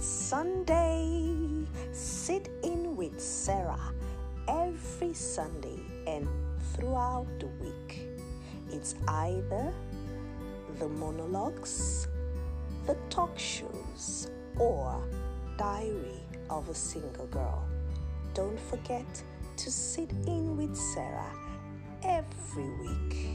Sunday. Sit in with Sarah every Sunday and throughout the week. It's either the monologues, the talk shows, or Diary of a Single Girl. Don't forget to sit in with Sarah every week.